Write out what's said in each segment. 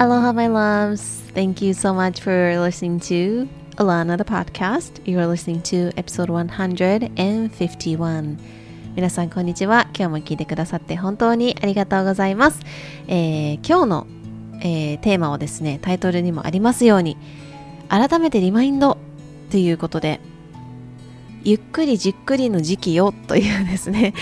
Aloha, my loves. Thank you so much for listening to Alana the podcast. You are listening to episode 151. 皆さん、こんにちは。今日も聞いてくださって本当にありがとうございます。えー、今日の、えー、テーマはですね、タイトルにもありますように、改めてリマインドということで、ゆっくりじっくりの時期よというですね、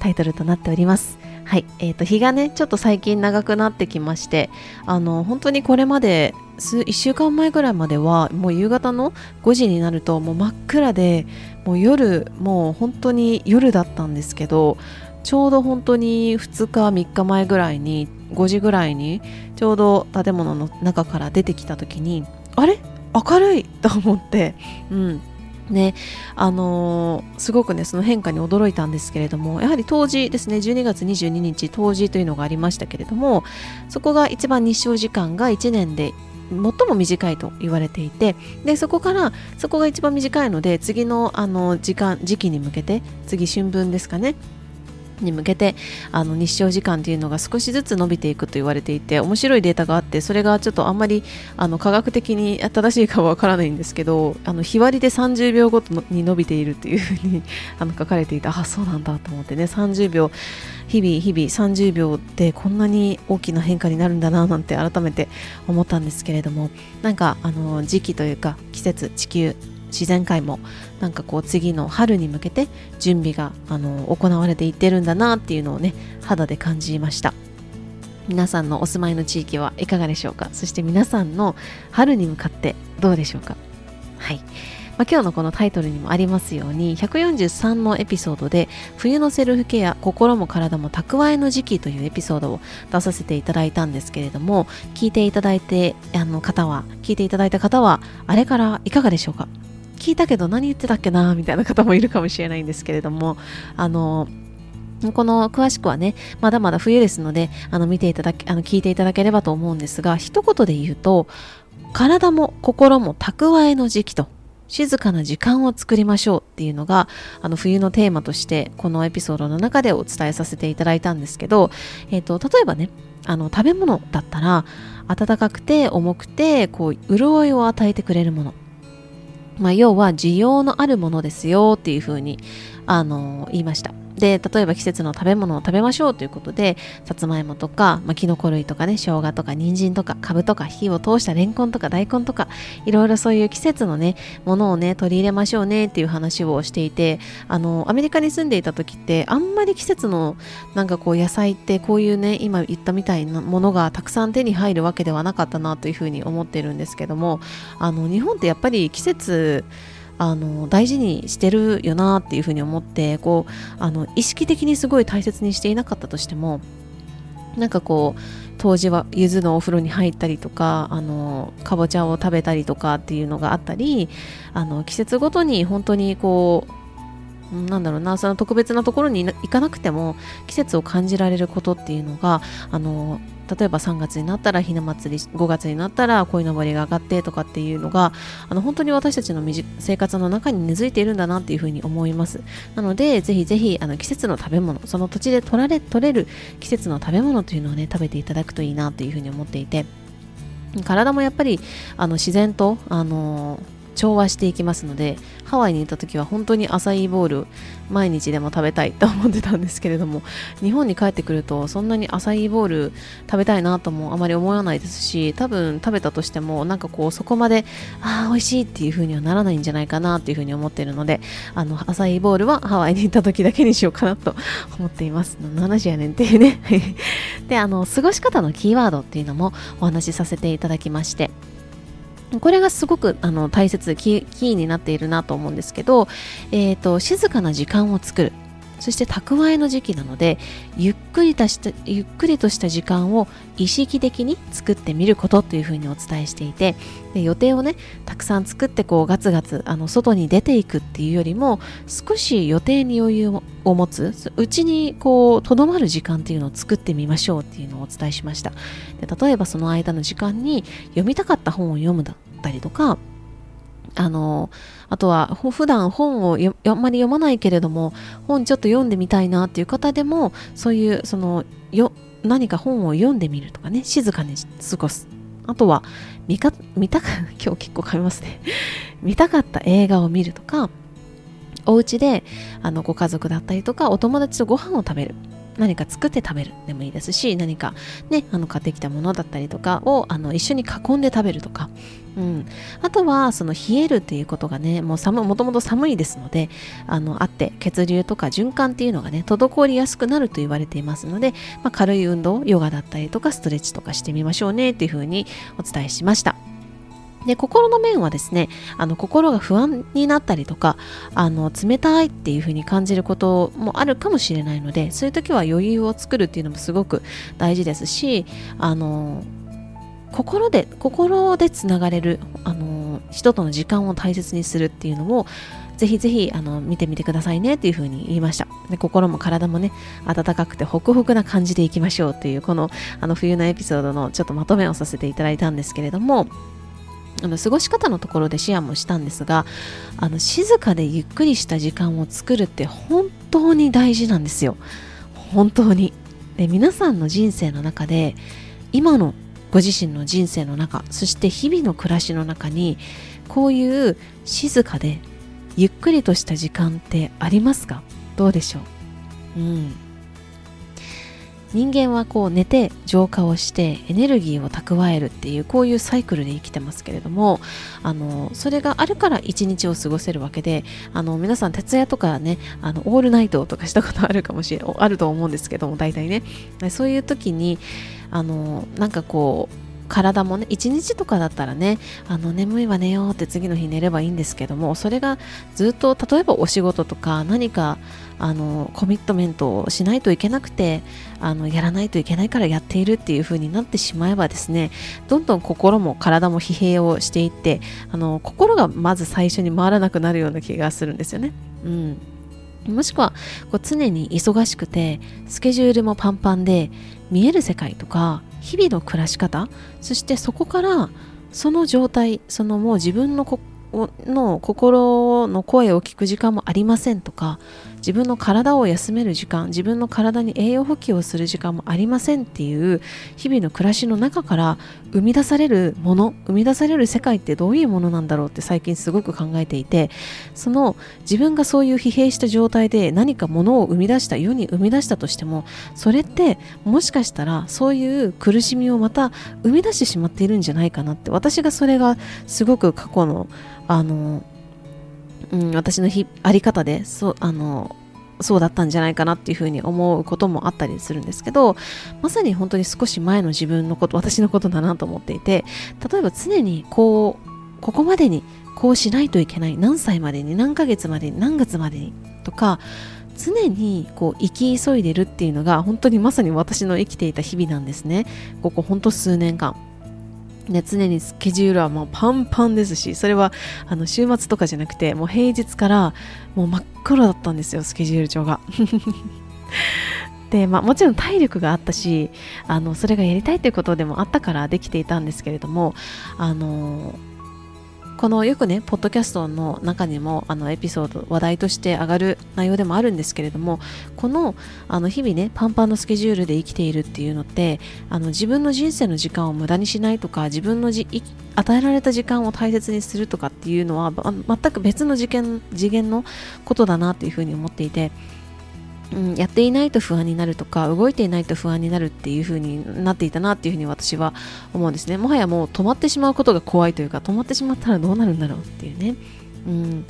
タイトルとなっております。はい、えーと、日がねちょっと最近長くなってきましてあの本当にこれまで数1週間前ぐらいまではもう夕方の5時になるともう真っ暗でもう夜もう本当に夜だったんですけどちょうど本当に2日3日前ぐらいに5時ぐらいにちょうど建物の中から出てきた時にあれ？明るい！と思って、うん、ねあのー、すごくねその変化に驚いたんですけれどもやはり冬至ですね12月22日冬至というのがありましたけれどもそこが一番日照時間が1年で最も短いと言われていてでそこからそこが一番短いので次のあの時間時期に向けて次春分ですかねに向けてあの日照時間というのが少しずつ伸びていくと言われていて面白いデータがあってそれがちょっとあんまりあの科学的に正しいかはわからないんですけどあの日割りで30秒ごとに伸びているというふうにあの書かれていてあそうなんだと思ってね30秒日々日々30秒でこんなに大きな変化になるんだななんて改めて思ったんですけれどもなんかあの時期というか季節地球自然界もなんかこう次の春に向けて準備があの行われていってるんだなっていうのをね肌で感じました。皆さんのお住まいの地域はいかがでしょうか？そして皆さんの春に向かってどうでしょうか？はい、まあ、今日のこのタイトルにもありますように143のエピソードで冬のセルフケア心も体も蓄えの時期というエピソードを出させていただいたんですけれども聞いていただいてあの方は聞いていただいた方はあれからいかがでしょうか？聞いたけど何言ってたっけなみたいな方もいるかもしれないんですけれどもあのこの詳しくはね、まだまだ冬ですので、あの見ていただけ、あの聞いていただければと思うんですが、一言で言うと、体も心も蓄えの時期と、静かな時間を作りましょうっていうのが、あの冬のテーマとして、このエピソードの中でお伝えさせていただいたんですけど、え、ー、と、例えばね、あの食べ物だったら、暖かくて重くて、こう、潤いを与えてくれるもの。まあ、要は需要のあるものですよっていうふうにあの言いました。で例えば季節の食べ物を食べましょうということでさつまいもとか、まあ、きのこ類とかね生姜とか人参とかかぶとか火を通したレンコンとか大根とかいろいろそういう季節のねものをね取り入れましょうねっていう話をしていてあのアメリカに住んでいた時ってあんまり季節のなんかこう野菜ってこういうね今言ったみたいなものがたくさん手に入るわけではなかったなというふうに思ってるんですけどもあの日本ってやっぱり季節あの大事にしてるよなっていうふうに思ってこうあの意識的にすごい大切にしていなかったとしてもなんかこう当時はゆずのお風呂に入ったりとかあのかぼちゃを食べたりとかっていうのがあったりあの季節ごとに本当にこうなんだろうなその特別なところに行かなくても季節を感じられることっていうのがあの例えば3月になったらひな祭り5月になったら鯉のぼりが上がってとかっていうのがあの本当に私たちの生活の中に根付いているんだなっていうふうに思います。なのでぜひぜひあの季節の食べ物その土地で取られ取れる季節の食べ物というのをね食べていただくといいなというふうに思っていて体もやっぱりあの自然とあの調和していきますのでハワイにいた時は本当にアサイーボール毎日でも食べたいと思ってたんですけれども日本に帰ってくるとそんなにアサイーボール食べたいなともあまり思わないですし多分食べたとしてもなんかこうそこまでああ美味しいっていう風にはならないんじゃないかなっていう風に思っているのであのアサイーボールはハワイに行った時だけにしようかなと 思っています。何の話やねんっていうね。であの過ごし方のキーワードっていうのもお話しさせていただきましてこれがすごくあの大切キーになっているなと思うんですけど、えーと、静かな時間を作る。そして蓄えの時期なのでゆっくりとしたゆっくりとした時間を意識的に作ってみることというふうにお伝えしていてで予定をねたくさん作ってこうガツガツあの外に出ていくっていうよりも少し予定に余裕を持つうちにこうとどまる時間っていうのを作ってみましょうっていうのをお伝えしました。で例えばその間の時間に読みたかった本を読むだったりとかあのあとは普段本をあんまり読まないけれども本ちょっと読んでみたいなっていう方でもそういうそのよ何か本を読んでみるとかね静かに過ごす。あとは見か見たか 今日結構噛みますね。見たかった映画を見るとかお家であのご家族だったりとかお友達とご飯を食べる。何か作って食べるでもいいですし何かねあの買ってきたものだったりとかをあの一緒に囲んで食べるとか、うん、あとはその冷えるっていうことがねもう寒もともと寒いですのであのあって血流とか循環っていうのがね滞りやすくなると言われていますので、まあ、軽い運動ヨガだったりとかストレッチとかしてみましょうねっていうふうにお伝えしました。で心の面はですねあの心が不安になったりとかあの冷たいっていう風に感じることもあるかもしれないのでそういう時は余裕を作るっていうのもすごく大事ですしあの心で心でつながれるあの人との時間を大切にするっていうのをぜひぜひあの見てみてくださいねっていう風に言いました。で心も体もね温かくてホクホクな感じでいきましょうっていうこのあの冬のエピソードのちょっとまとめをさせていただいたんですけれどもあの過ごし方のところでシェアもしたんですがあの静かでゆっくりした時間を作るって本当に大事なんですよ。本当に。で皆さんの人生の中で今のご自身の人生の中そして日々の暮らしの中にこういう静かでゆっくりとした時間ってありますか？どうでしょう？うん。人間はこう寝て浄化をしてエネルギーを蓄えるっていうこういうサイクルで生きてますけれどもあのそれがあるから一日を過ごせるわけであの皆さん徹夜とかねあのオールナイトとかしたことあるかもしれあると思うんですけども大体ね。そういう時にあのなんかこう体もね1日とかだったらねあの眠いわ寝ようって次の日寝ればいいんですけどもそれがずっと例えばお仕事とか何かあのコミットメントをしないといけなくてあのやらないといけないからやっているっていう風になってしまえばですねどんどん心も体も疲弊をしていってあの心がまず最初に回らなくなるような気がするんですよね。うんもしくはこう常に忙しくてスケジュールもパンパンで見える世界とか日々の暮らし方そしてそこからその状態そのもう自分のの心の声を聞く時間もありませんとか自分の体を休める時間自分の体に栄養補給をする時間もありませんっていう日々の暮らしの中から生み出されるもの生み出される世界ってどういうものなんだろうって最近すごく考えていてその自分がそういう疲弊した状態で何かものを生み出した世に生み出したとしてもそれってもしかしたらそういう苦しみをまた生み出してしまっているんじゃないかなって私がそれがすごく過去のあの、うん、私のあり方でそうあのそうだったんじゃないかなっていうふうに思うこともあったりするんですけどまさに本当に少し前の自分のこと私のことだなと思っていて例えば常にこうここまでにこうしないといけない何歳までに何ヶ月までに何月までにとか常にこう生き急いでるっていうのが本当にまさに私の生きていた日々なんですね。ここ本当数年間。ね、常にスケジュールはもうパンパンですしそれはあの週末とかじゃなくてもう平日からもう真っ黒だったんですよスケジュール帳が。でまあ、もちろん体力があったしあのそれがやりたいということでもあったからできていたんですけれどもあのこのよくねポッドキャストの中にもあのエピソード話題として上がる内容でもあるんですけれどもこのあの日々ねパンパンのスケジュールで生きているっていうのってあの自分の人生の時間を無駄にしないとか自分のじ与えられた時間を大切にするとかっていうのは全く別の次元次元のことだなっていうふうに思っていてうん、やっていないと不安になるとか動いていないと不安になるっていう風になっていたなっていう風に私は思うんですね。もはやもう止まってしまうことが怖いというか止まってしまったらどうなるんだろうっていうね、うん、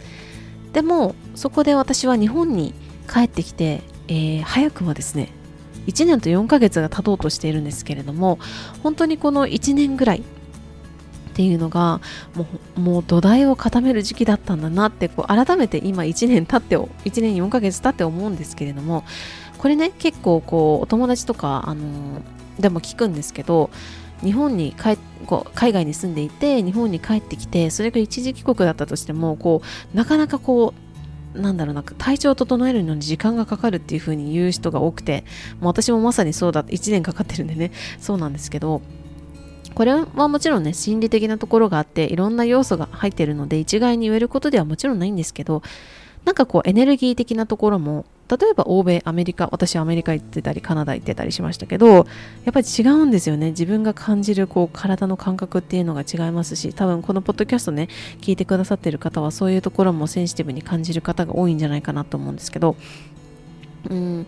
でもそこで私は日本に帰ってきて、えー、早くもですね1年と4ヶ月が経とうとしているんですけれども本当にこの1年ぐらいっていうのがもうもう土台を固める時期だったんだなってこう改めて今1年経って1年4ヶ月経って思うんですけれどもこれね結構こうお友達とかあのでも聞くんですけど日本に帰こう海外に住んでいて日本に帰ってきてそれが一時帰国だったとしてもこうなかなかこうなんだろうな体調を整えるのに時間がかかるっていう風に言う人が多くてもう私もまさにそうだ1年かかってるんでねそうなんですけどこれはもちろんね心理的なところがあっていろんな要素が入っているので一概に言えることではもちろんないんですけどなんかこうエネルギー的なところも例えば欧米アメリカ私アメリカ行ってたりカナダ行ってたりしましたけどやっぱり違うんですよね。自分が感じるこう体の感覚っていうのが違いますし多分このポッドキャストね聞いてくださってる方はそういうところもセンシティブに感じる方が多いんじゃないかなと思うんですけどうん。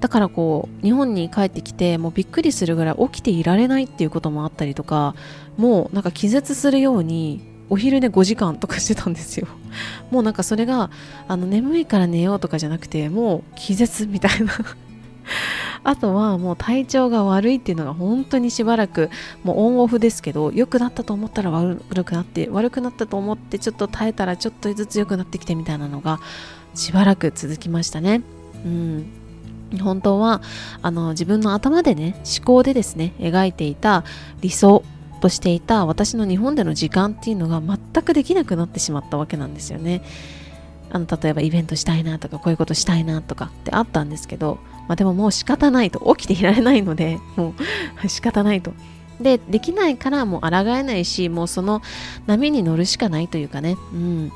だからこう日本に帰ってきてもうびっくりするぐらい起きていられないっていうこともあったりとかもうなんか気絶するようにお昼寝5時間とかしてたんですよ。もうなんかそれがあの眠いから寝ようとかじゃなくてもう気絶みたいな。あとはもう体調が悪いっていうのが本当にしばらくもうオンオフですけど良くなったと思ったら悪くなって悪くなったと思ってちょっと耐えたらちょっとずつ良くなってきてみたいなのがしばらく続きましたね。うん本当はあの自分の頭でね思考でですね描いていた理想としていた私の日本での時間っていうのが全くできなくなってしまったわけなんですよね。あの例えばイベントしたいなとかこういうことしたいなとかってあったんですけど、まあ、でももう仕方ないと起きていられないのでもう仕方ないと。でできないからもう抗えないしもうその波に乗るしかないというかね、うん、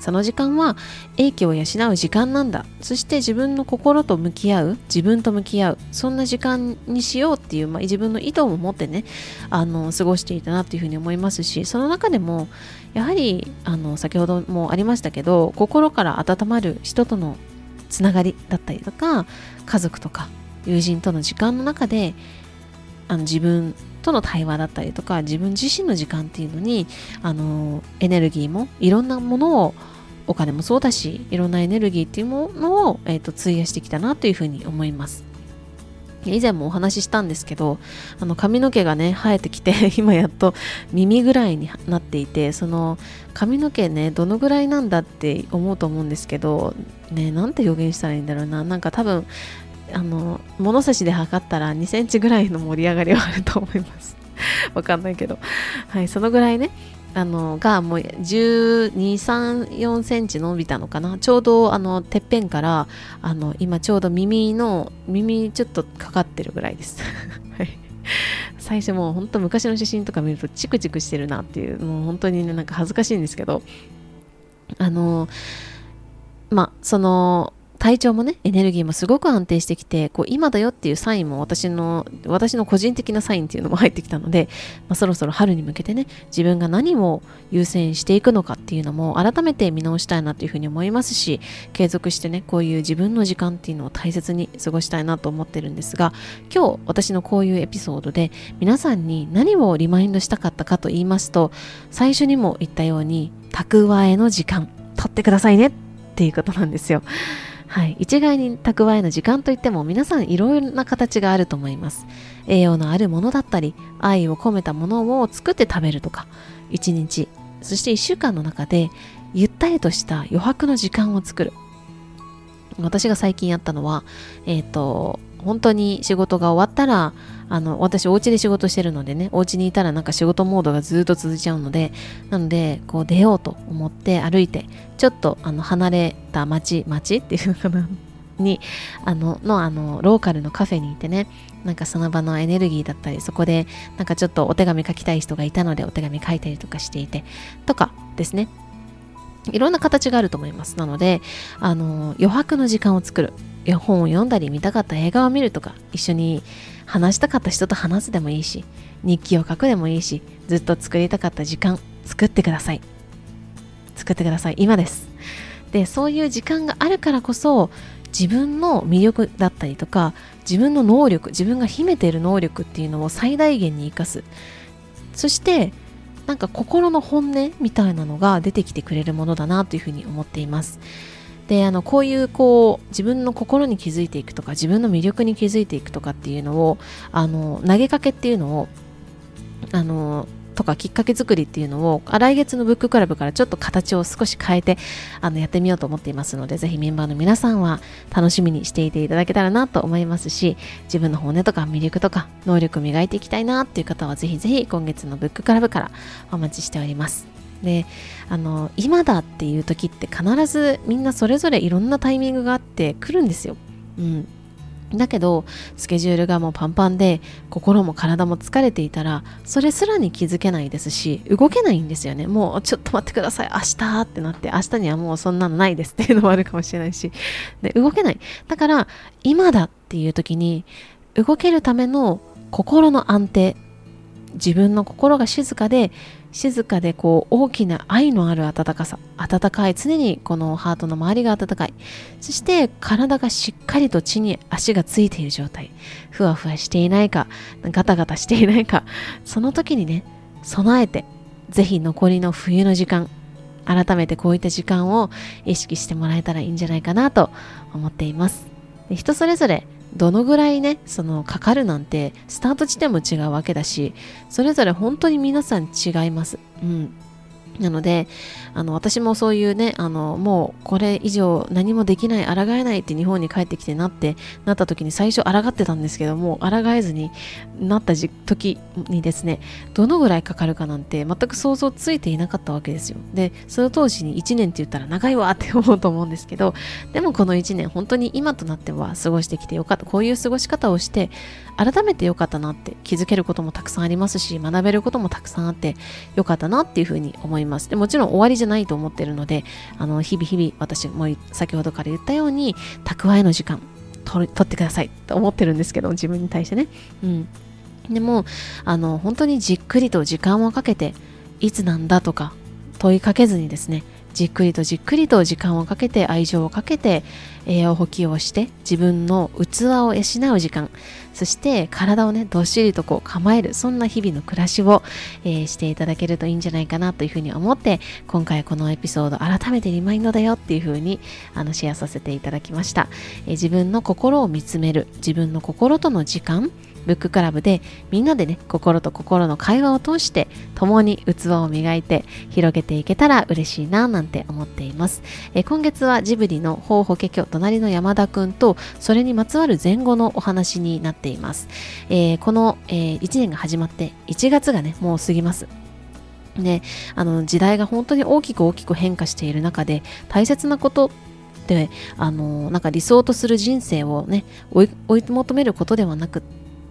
その時間は英気を養う時間なんだ。そして自分の心と向き合う自分と向き合うそんな時間にしようっていう、まあ、自分の意図も持ってねあの過ごしていたなというふうに思いますしその中でもやはりあの先ほどもありましたけど心から温まる人とのつながりだったりとか家族とか友人との時間の中であの自分との対話だったりとか自分自身の時間っていうのにあのエネルギーもいろんなものをお金もそうだしいろんなエネルギーっていうものを、えーと、費やしてきたなというふうに思います。以前もお話ししたんですけどあの髪の毛がね生えてきて 今やっと耳ぐらいになっていてその髪の毛ねどのぐらいなんだって思うと思うんですけどねなんて表現したらいいんだろうな。なんか多分あの物差しで測ったら2センチぐらいの盛り上がりはあると思います。わかんないけど。はいそのぐらいね。あのがもう12、3、4センチ伸びたのかな。ちょうどあのてっぺんからあの今ちょうど耳の耳ちょっとかかってるぐらいです。はい、最初もう本当昔の写真とか見るとチクチクしてるなっていうもう本当にねなんか恥ずかしいんですけど。あのまあその体調もね、エネルギーもすごく安定してきて、こう今だよっていうサインも私の、私の個人的なサインっていうのも入ってきたので、まあ、そろそろ春に向けてね、自分が何を優先していくのかっていうのも改めて見直したいなというふうに思いますし、継続してね、こういう自分の時間っていうのを大切に過ごしたいなと思ってるんですが、今日私のこういうエピソードで皆さんに何をリマインドしたかったかと言いますと、最初にも言ったように、蓄えの時間、取ってくださいねっていうことなんですよ。はい、一概に蓄えの時間といっても皆さんいろいろな形があると思います。栄養のあるものだったり愛を込めたものを作って食べるとか1日そして1週間の中でゆったりとした余白の時間を作る。私が最近やったのはえっ、ー、と本当に仕事が終わったらあの私お家で仕事してるのでねお家にいたらなんか仕事モードがずっと続いちゃうのでなのでこう出ようと思って歩いてちょっとあの離れた町町っていうのかな にあののあのローカルのカフェにいてねなんかその場のエネルギーだったりそこでなんかちょっとお手紙書きたい人がいたのでお手紙書いたりとかしていてとかですね。いろんな形があると思います。なのであの余白の時間を作る。本を読んだり見たかった映画を見るとか一緒に話したかった人と話すでもいいし日記を書くでもいいしずっと作りたかった時間作ってください。作ってください。今です。でそういう時間があるからこそ自分の魅力だったりとか自分の能力自分が秘めている能力っていうのを最大限に生かす。そしてなんか心の本音みたいなのが出てきてくれるものだなというふうに思っています。であのこういうこう自分の心に気づいていくとか自分の魅力に気づいていくとかっていうのをあの投げかけっていうのをあのとかきっかけ作りっていうのを来月のブッククラブからちょっと形を少し変えてあのやってみようと思っていますのでぜひメンバーの皆さんは楽しみにしていていただけたらなと思いますし自分の本音とか魅力とか能力磨いていきたいなっていう方はぜひぜひ今月のブッククラブからお待ちしております。であの今だっていう時って必ずみんなそれぞれいろんなタイミングがあって来るんですよ。うん、だけどスケジュールがもうパンパンで心も体も疲れていたらそれすらに気づけないですし動けないんですよね。もうちょっと待ってください。明日ってなって明日にはもうそんなのないですっていうのもあるかもしれないし。で動けない。だから今だっていう時に動けるための心の安定自分の心が静かで静かでこう大きな愛のある温かさ温かい常にこのハートの周りが温かい。そして体がしっかりと地に足がついている状態。ふわふわしていないかガタガタしていないか。その時にね備えてぜひ残りの冬の時間改めてこういった時間を意識してもらえたらいいんじゃないかなと思っています。人それぞれどのぐらいねそのかかるなんてスタート地点も違うわけだしそれぞれ本当に皆さん違います。うんなのであの私もそういうねあのもうこれ以上何もできない抗えないって日本に帰ってきてなってなった時に最初抗ってたんですけども抗えずになった時にですねどのぐらいかかるかなんて全く想像ついていなかったわけですよ。でその当時に1年って言ったら長いわって思うと思うんですけどでもこの1年本当に今となっては過ごしてきてよかった。こういう過ごし方をして改めてよかったなって気づけることもたくさんありますし学べることもたくさんあってよかったなっていうふうに思います。でもちろん終わりじゃないと思ってるのであの日々日々私も先ほどから言ったように蓄えの時間取ってください。と思ってるんですけど自分に対してね。うん。でもあの本当にじっくりと時間をかけていつなんだとか問いかけずにですねじっくりとじっくりと時間をかけて愛情をかけて栄養補給をして自分の器を養う時間。そして体をねどっしりとこう構えるそんな日々の暮らしを、えー、していただけるといいんじゃないかなというふうに思って今回このエピソード改めてリマインドだよっていうふうにあのシェアさせていただきました、えー、自分の心を見つめる自分の心との時間ブッククラブでみんなでね心と心の会話を通して共に器を磨いて広げていけたら嬉しいななんて思っています、え今月はジブリの法法華経隣の山田くんとそれにまつわる前後のお話になっています、えー、この、えー、1年が始まって1月がねもう過ぎます。であの時代が本当に大きく大きく変化している中で大切なことってあのなんか理想とする人生をね追い追い求めることではなく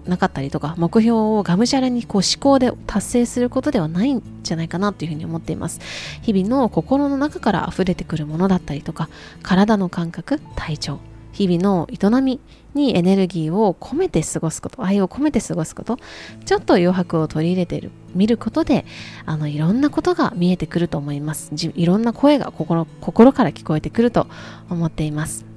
なかったりとか目標をがむしゃらにこう思考で達成することではないんじゃないかなというふうに思っています。日々の心の中から溢れてくるものだったりとか体の感覚体調。日々の営みにエネルギーを込めて過ごすこと愛を込めて過ごすことちょっと余白を取り入れている見ることであのいろんなことが見えてくると思います。いろんな声が心心から聞こえてくると思っています。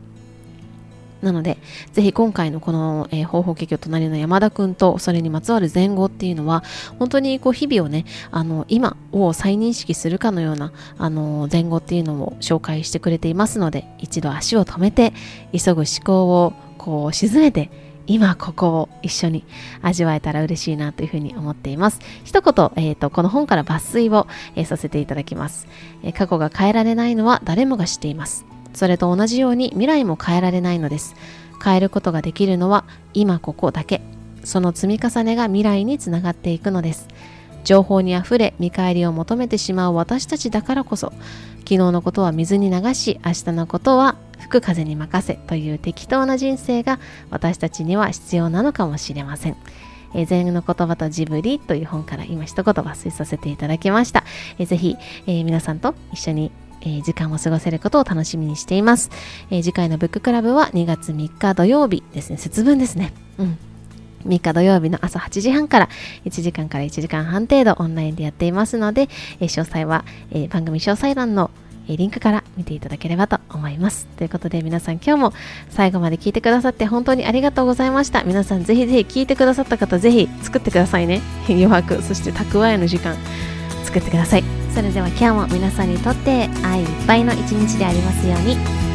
なので、ぜひ今回のこの、えー、方法結局隣の山田くんとそれにまつわる前後っていうのは、本当にこう日々をね、あの、今を再認識するかのような、あの、前後っていうのを紹介してくれていますので、一度足を止めて、急ぐ思考をこう沈めて、今ここを一緒に味わえたら嬉しいなというふうに思っています。一言、えーと、この本から抜粋を、えー、させていただきます、えー、過去が変えられないのは誰もが知っています。それと同じように未来も変えられないのです。変えることができるのは今ここだけ。その積み重ねが未来につながっていくのです。情報にあふれ見返りを求めてしまう私たちだからこそ昨日のことは水に流し明日のことは吹く風に任せという適当な人生が私たちには必要なのかもしれません。えー、禅の言葉とジブリという本から今一言抜粋させていただきました。えー、ぜひ、えー、皆さんと一緒にえー、時間を過ごせることを楽しみにしています、えー、次回のブッククラブは2月3日土曜日ですね節分ですねうん3日土曜日の朝8時半から1時間から1時間半程度オンラインでやっていますので、え、詳細は、え、番組詳細欄のリンクから見ていただければと思います。ということで皆さん今日も最後まで聞いてくださって本当にありがとうございました。皆さんぜひぜひ聞いてくださった方ぜひ作ってくださいね。余白、そして蓄えの時間作ってください。それでは今日も皆さんにとって愛いっぱいの一日でありますように。